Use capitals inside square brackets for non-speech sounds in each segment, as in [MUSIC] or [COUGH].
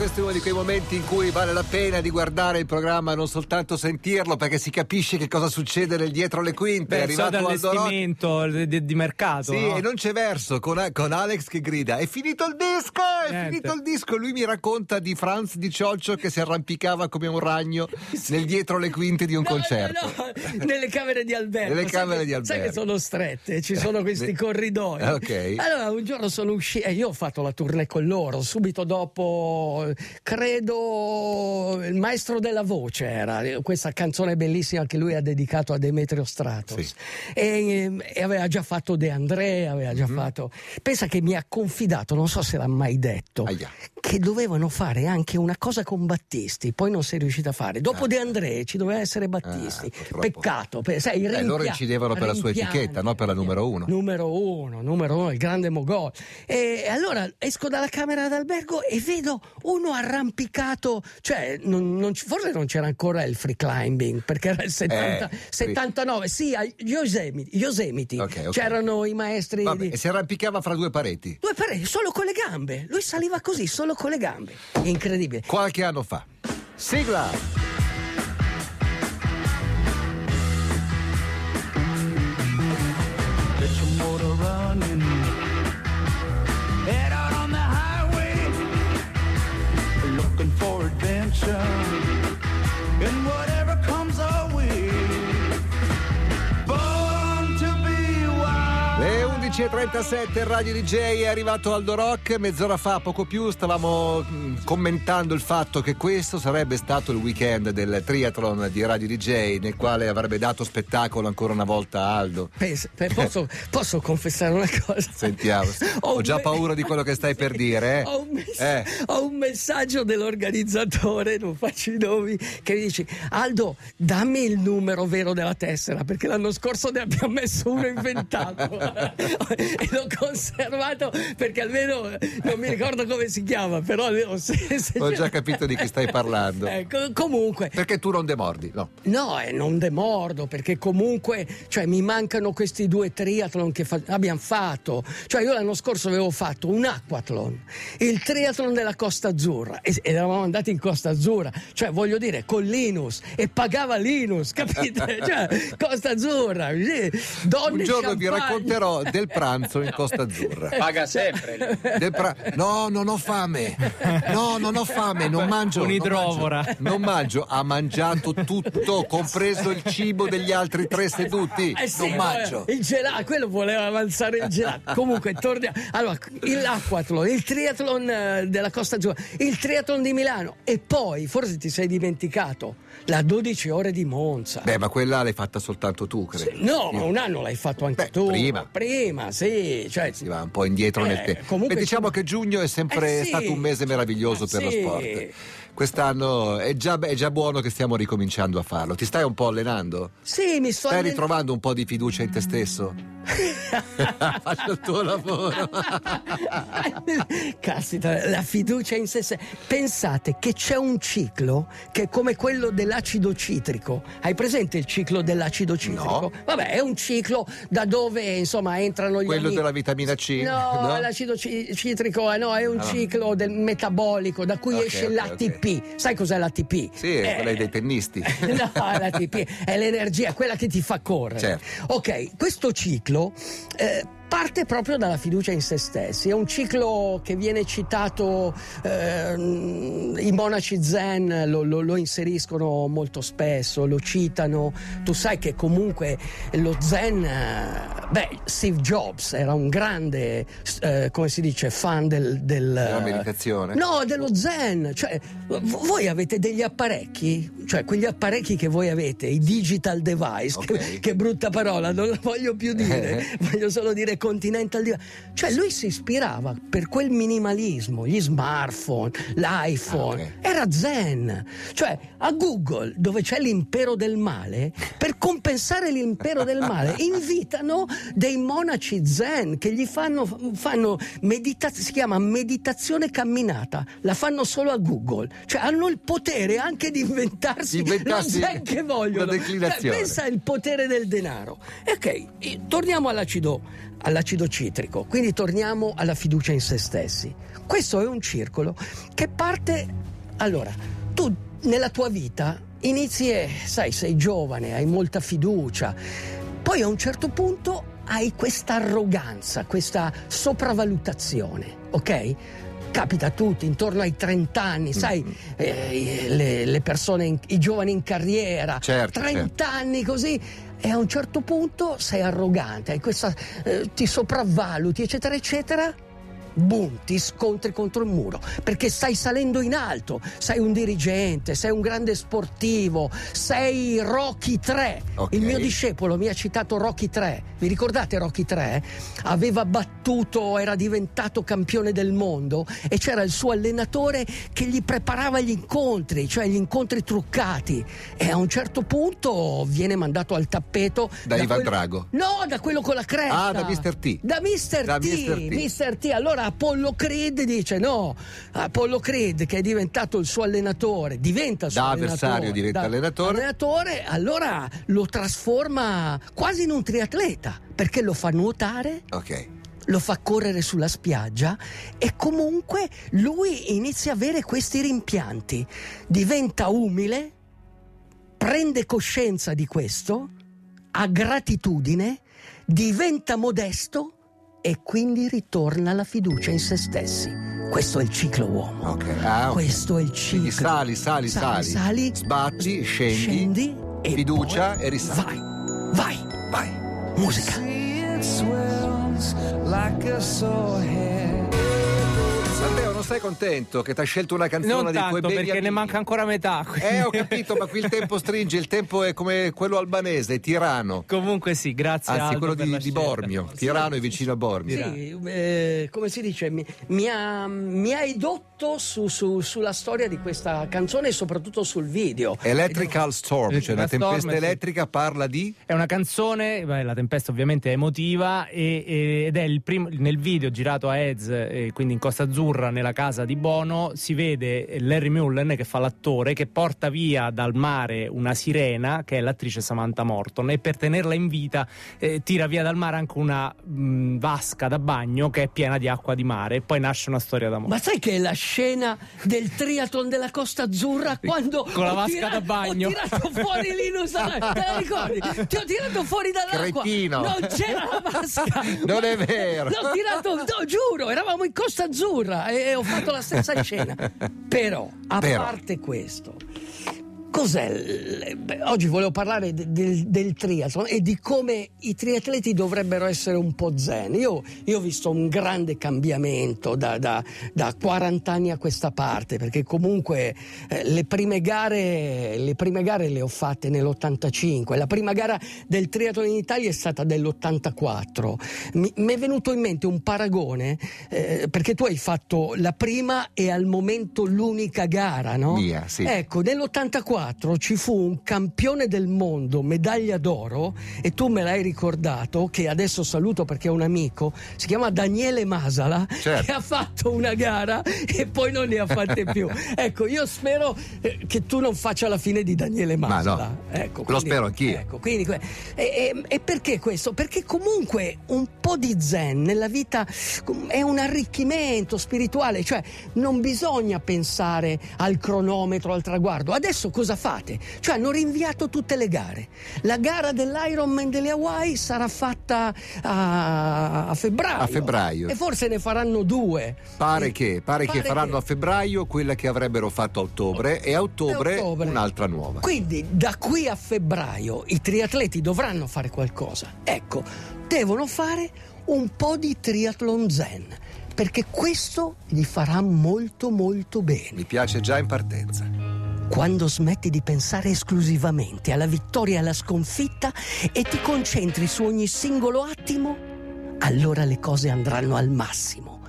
questo è uno di quei momenti in cui vale la pena di guardare il programma e non soltanto sentirlo perché si capisce che cosa succede nel dietro le quinte. Beh, è arrivato all'allestimento di, di, mercato. Sì, no? e non c'è verso con, con, Alex che grida: È finito il disco! È Niente. finito il disco! Lui mi racconta di Franz di Cioccio che si arrampicava come un ragno [LAUGHS] sì. nel dietro le quinte di un no, concerto. No, no, nelle camere di albergo. Nelle camere che, di albergo. Sai che sono strette, ci sono [LAUGHS] questi corridoi. Ok. Allora, un giorno sono uscito e io ho fatto la tournée con loro, subito dopo, credo, il maestro della voce era, questa canzone bellissima che lui ha dedicato a Demetrio Stratos. Sì. E, e, aveva già fatto De André, aveva già mm. fatto... Pensa che mi ha confidato, non so se l'ha mai detto, Aia. che dovevano fare anche una cosa con Battisti, poi non si è riuscita a fare. Dopo ah. De André ci doveva essere Battisti. Ah, Peccato. Per, sai, rimpia- loro incidevano per la sua etichetta, no? per la numero uno. Numero uno, numero uno, il grande Mogol. E allora esco dalla camera d'albergo e vedo uno arrampicato, cioè non, non, forse non c'era ancora il free climbing perché era il 70, eh, 79, sì, a Yosemite, Yosemite. Okay, okay. c'erano i maestri. Vabbè, di... E si arrampicava fra due pareti? Due pareti, solo con le gambe. Lui saliva così, solo con le gambe. Incredibile. Qualche anno fa. Sigla! 11.37 Radio DJ è arrivato Aldo Rock mezz'ora fa, poco più, stavamo mm, commentando il fatto che questo sarebbe stato il weekend del triathlon di Radio DJ nel quale avrebbe dato spettacolo ancora una volta Aldo. Pensa, posso, [LAUGHS] posso, confessare una cosa? Sentiamo, [LAUGHS] ho, ho già me... paura di quello che stai per dire. Eh? Ho, un mess- eh. ho, un messaggio dell'organizzatore, non faccio i nomi, che mi dice Aldo dammi il numero vero della tessera perché l'anno scorso ne abbiamo messo uno inventato. [LAUGHS] [LAUGHS] e l'ho conservato perché almeno non mi ricordo come si chiama, però almeno se, se ho già capito di chi stai parlando. [LAUGHS] Ecco, comunque. Perché tu non demordi, no? No, eh, non demordo perché comunque, cioè, mi mancano questi due triathlon che fa- abbiamo fatto. Cioè, io l'anno scorso avevo fatto un aquathlon, il triathlon della Costa Azzurra e, ed eravamo andati in Costa Azzurra, cioè, voglio dire, con Linus e pagava Linus, capite? [LAUGHS] cioè, Costa Azzurra, donne Un giorno champagne. vi racconterò del pranzo in Costa Azzurra. Paga sempre. Pra... No, non ho fame. No, non ho fame, non mangio. Un'idrovora. Non mangio, non mangio. ha mangiato tutto, compreso il cibo degli altri tre seduti. Eh sì, non mangio. Il gelato, quello voleva avanzare il gelato. [LAUGHS] Comunque, torniamo. Allora, l'acquathlon, il triathlon eh, della Costa Azzurra, il triathlon di Milano e poi, forse ti sei dimenticato, la 12 ore di Monza. Beh, ma quella l'hai fatta soltanto tu, credo. No, ma un anno l'hai fatto anche Beh, tu. Prima. Prima, sì. Cioè, si va un po' indietro eh, nel tempo. Beh, diciamo sì. che giugno è sempre eh, sì. stato un mese meraviglioso eh, per lo sport quest'anno è già, è già, buono che stiamo ricominciando a farlo. Ti stai un po' allenando? Sì, mi sto Stai allen... ritrovando un po' di fiducia in te stesso? [LAUGHS] Faccio il tuo lavoro. [LAUGHS] Caspita, la fiducia in stesso. Pensate che c'è un ciclo che è come quello dell'acido citrico. Hai presente il ciclo dell'acido citrico? No. Vabbè, è un ciclo da dove insomma entrano gli Quello amici. della vitamina C? No, no? l'acido citrico eh, no, è un ah, ciclo del metabolico da cui okay, esce okay, l'ATP. Okay. Sai cos'è l'ATP? Sì, è quella dei tennisti. [LAUGHS] no, l'ATP è l'energia, quella che ti fa correre. Certo. Ok, questo ciclo eh, parte proprio dalla fiducia in se stessi. È un ciclo che viene citato, eh, i monaci zen lo, lo, lo, inseriscono molto spesso, lo citano. Tu sai che comunque lo zen, beh, Steve Jobs era un grande, eh, come si dice, fan del... del della meditazione? No, dello zen. Cioè, voi avete degli apparecchi, cioè quegli apparecchi che voi avete, i digital device, okay. che, [LAUGHS] che brutta parola, non la voglio più dire, [LAUGHS] voglio solo dire Continental Divide. Cioè lui si ispirava per quel minimalismo, gli smartphone, l'iPhone, ah, okay. era zen. Cioè a Google, dove c'è l'impero del male, per compensare l'impero del male, [LAUGHS] invitano dei monaci zen che gli fanno, fanno meditazione, si chiama meditazione camminata, la fanno solo a Google. Cioè hanno il potere anche di inventarsi, inventarsi lo zen che vogliono. Cioè, pensa al potere del denaro. Ok, torniamo all'acido all'acido citrico, quindi torniamo alla fiducia in se stessi. Questo è un circolo che parte... Allora, tu nella tua vita inizi e, sai, sei giovane, hai molta fiducia, poi a un certo punto hai questa arroganza, questa sopravvalutazione, ok? Capita a tutti, intorno ai 30 anni, sai, Mm. eh, le, le persone, in- i giovani in carriera, Certo, 30 anni così, e a un certo punto sei arrogante, questa, eh, ti sopravvaluti, eccetera, eccetera. Boom, ti scontri contro il muro perché stai salendo in alto, sei un dirigente, sei un grande sportivo, sei Rocky 3. Ok. Il mio discepolo mi ha citato Rocky 3. Vi ricordate Rocky 3? Aveva battuto, era diventato campione del mondo e c'era il suo allenatore che gli preparava gli incontri, cioè gli incontri truccati. E a un certo punto viene mandato al tappeto Da Ivan quello- Drago. No, da quello con la cresta. Ah, da Mr. T. Da Mr. Da T. Mr. T. Mr. T. Allora Apollo Creed dice no, Apollo Creed che è diventato il suo allenatore, diventa il suo Da allenatore. avversario diventa allenatore. allenatore, allora lo trasforma quasi in un triatleta, perché lo fa nuotare, Ok. lo fa correre sulla spiaggia e comunque lui inizia a avere questi rimpianti, diventa umile, prende coscienza di questo, ha gratitudine, diventa modesto e quindi ritorna alla fiducia in se stessi. Questo è il ciclo uomo. Ok. Ah, ok. Questo è il ciclo. Quindi sali, sali, sali. sali, Sbatti, scendi. scendi e fiducia poi e risali. Vai, vai, Vai. musica. See it swells like a sore head. Non sei contento che ti ha scelto una canzone Non dei tuoi tanto begli perché ne amici? manca ancora metà. quindi- Eh, ho capito, ma qui il tempo stringe, il tempo è come quello albanese, Tirano. Comunque sì, grazie Anzi, Aldo quello per di, di. Bormio. Tirano è vicino a Bormio. Sì, eh, come si dice, mi, mi ha, mi ha edotto su- su- sulla storia di questa canzone e soprattutto sul video. Electrical Storm, cioè una Electrical Storm, tempesta sì. elettrica, parla di... È una canzone, beh, la tempesta ovviamente è emotiva e- e- ed è il primo, nel video girato a Ez, eh, quindi in Costa Azzurra, nella casa di Bono, si vede Larry Mullen che fa l'attore che porta via dal mare una sirena che è l'attrice Samantha Morton e per tenerla in vita eh, tira via dal mare anche una mh, vasca da bagno che è piena di acqua di mare e poi nasce una storia d'amore. Ma sai che è la scena del triathlon della Costa Azzurra quando Con la ho vasca tira- da bagno. Ho tirato fuori Linus, [LAUGHS] te la ricordi? Ti ho tirato fuori dall'acqua. Cretino. Non c'era la vasca. [LAUGHS] Non è vero. L'ho tirato, no, giuro, eravamo in Costa Azzurra e, e ho fatto la stessa scena. [LAUGHS] Però, a Però. parte questo, cos'è? oggi volevo parlare de- del, del triathlon e di come i triatleti dovrebbero essere un po' zen. Io, io ho visto un grande cambiamento da, da- da 40 anni a questa parte, perché comunque eh, le, prime gare, le prime gare le ho fatte nell'85. La prima gara del triathlon in Italia è stata dell'84. Mi, mi è venuto in mente un paragone, eh, perché tu hai fatto la prima e al momento l'unica gara, no? Mia, sì. Ecco, nell'84 ci fu un campione del mondo, medaglia d'oro, e tu me l'hai ricordato, che adesso saluto perché è un amico, si chiama Daniele Masala, Certo. che ha fatto una gara e poi non ne ha fatte più. [LAUGHS] ecco, io spero eh, che tu non faccia la fine di Daniele Ma Masala. no, Ecco, lo quindi- spero anch'io. Ecco, quindi e, e- e perché questo? Perché comunque un po' di zen nella vita è un arricchimento spirituale, cioè non bisogna pensare al cronometro, al traguardo. Adesso cosa fate? Cioè hanno rinviato tutte le gare. La gara dell'Ironman delle Hawaii sarà fatta a, a febbraio. A febbraio. E forse ne faranno due. Pare E- che, pare che faranno a febbraio quella che avrebbero fatto a ottobre e a ottobre, E ottobre. un'altra nuova. Quindi da qui a febbraio i triatleti dovranno fare qualcosa. Ecco, devono fare un po' di triathlon zen, perché questo gli farà molto molto bene. Mi piace già in partenza. Quando smetti di pensare esclusivamente alla vittoria e alla sconfitta e ti concentri su ogni singolo attimo, allora le cose andranno al massimo.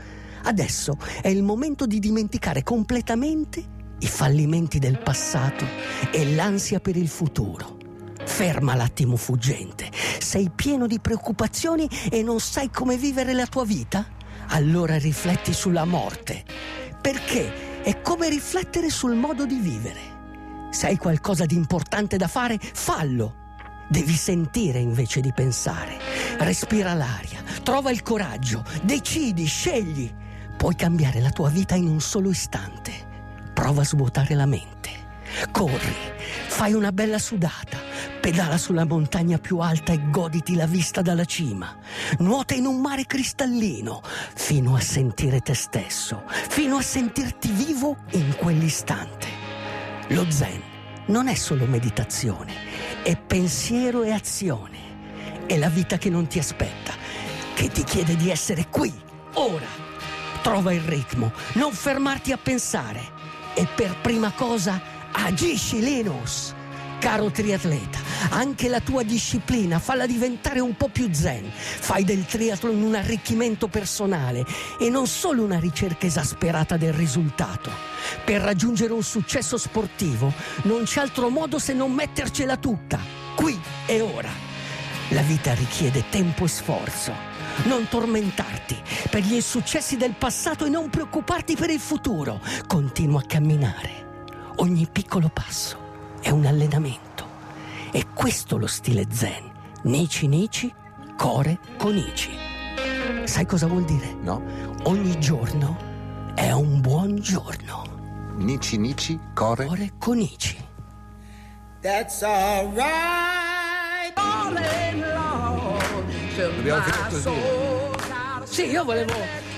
Adesso è il momento di dimenticare completamente i fallimenti del passato e l'ansia per il futuro. Ferma l'attimo fuggente. Sei pieno di preoccupazioni e non sai come vivere la tua vita? Allora rifletti sulla morte. Perché è come riflettere sul modo di vivere. Se hai qualcosa di importante da fare, fallo. Devi sentire invece di pensare. Respira l'aria, trova il coraggio, decidi, scegli. Puoi cambiare la tua vita in un solo istante. Prova a svuotare la mente. Corri, fai una bella sudata, pedala sulla montagna più alta e goditi la vista dalla cima. Nuota in un mare cristallino fino a sentire te stesso, fino a sentirti vivo in quell'istante. Lo zen non è solo meditazione è pensiero e azione. È la vita che non ti aspetta, che ti chiede di essere qui, ora. Trova il ritmo, non fermarti a pensare. E per prima cosa agisci, Linus. Caro triatleta, anche la tua disciplina falla diventare un po' più zen. Fai del triathlon un arricchimento personale e non solo una ricerca esasperata del risultato. Per raggiungere un successo sportivo non c'è altro modo se non mettercela tutta, qui e ora. La vita richiede tempo e sforzo. Non tormentarti per gli insuccessi del passato e non preoccuparti per il futuro. Continua a camminare. Ogni piccolo passo è un allenamento. È questo lo stile zen. Nici nici, core conici. Sai cosa vuol dire? No. Ogni giorno è un buon giorno. Nici nici, core. Core conici. That's alright. All Dobbiamo finire così. Sì, io volevo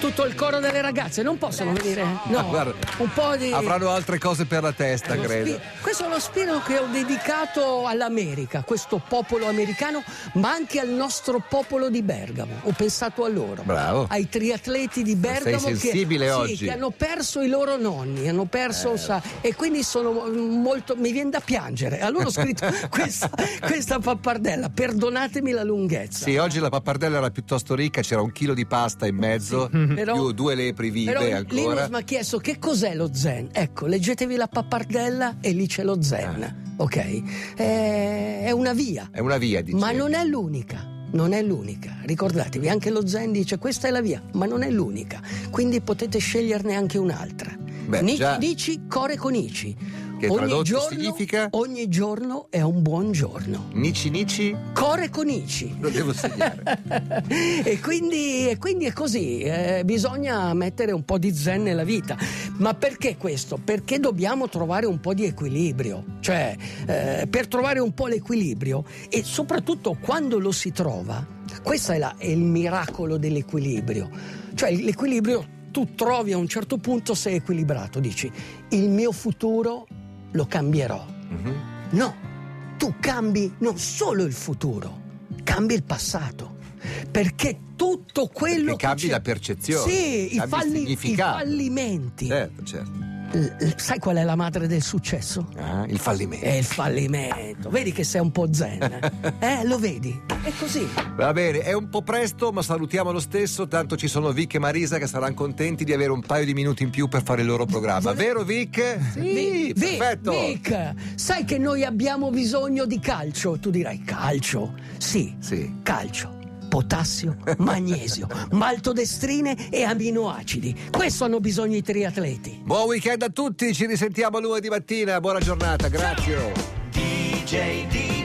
tutto il coro delle ragazze, non possono venire? No, Ah, guarda, un po' di... Avranno altre cose per la testa, credo. spi- questo è lo spirito che ho dedicato all'America, questo popolo americano, ma anche al nostro popolo di Bergamo. Ho pensato a loro, Bravo. ai triatleti di Bergamo sei sensibile che, sì, oggi. che hanno perso i loro nonni, hanno perso, sa- e quindi sono molto. mi viene da piangere. Allora ho scritto [LAUGHS] questa, questa pappardella, perdonatemi la lunghezza. Sì, oggi la pappardella era piuttosto ricca, c'era un chilo di pasta in mezzo, Però- più due lepri vive Però ancora. Linus mi ha chiesto che cos'è lo zen. Ecco, leggetevi la pappardella e lì c'è lo zen. Ok? È, è una via. È una via, dice. Ma non è l'unica. Non è l'unica. Ricordatevi, anche lo zen dice questa è la via, ma non è l'unica. Quindi potete sceglierne anche un'altra. Beh, Nici, già- dici, core conici. Che tradotto significa? ogni giorno è un buon giorno. Nici nici? Core conici. Lo devo segnare. [LAUGHS] e, quindi, e quindi è così, eh, bisogna mettere un po' di zen nella vita. Ma perché questo? Perché dobbiamo trovare un po' di equilibrio. Cioè, eh, per trovare un po' l'equilibrio e soprattutto quando lo si trova, questo è, la- è il miracolo dell'equilibrio. Cioè, l'equilibrio tu trovi a un certo punto sei equilibrato, dici il mio futuro lo cambierò. Mhm. No, tu cambi non solo il futuro, cambi il passato. Perché tutto quello Perché cambi che c'è- la percezione, Sì, i, cambi falli- i fallimenti. Certo, certo. L- l- sai qual è la madre del successo? Ah, il fallimento. È il fallimento. Vedi che sei un po' zen. [LAUGHS] Eh, lo vedi? È così. Va bene, è un po' presto, ma salutiamo lo stesso. Tanto ci sono Vic e Marisa che saranno contenti di avere un paio di minuti in più per fare il loro programma. Vole- Vero, Vic? Sì, Vi- Vi- perfetto. Vic, sai che noi abbiamo bisogno di calcio? Tu dirai calcio? Sì, Sì. calcio. Potassio, magnesio, maltodestrine e aminoacidi. Questo hanno bisogno i triatleti. Buon weekend a tutti, ci risentiamo lunedì mattina. Buona giornata, grazie. DJ, DJ.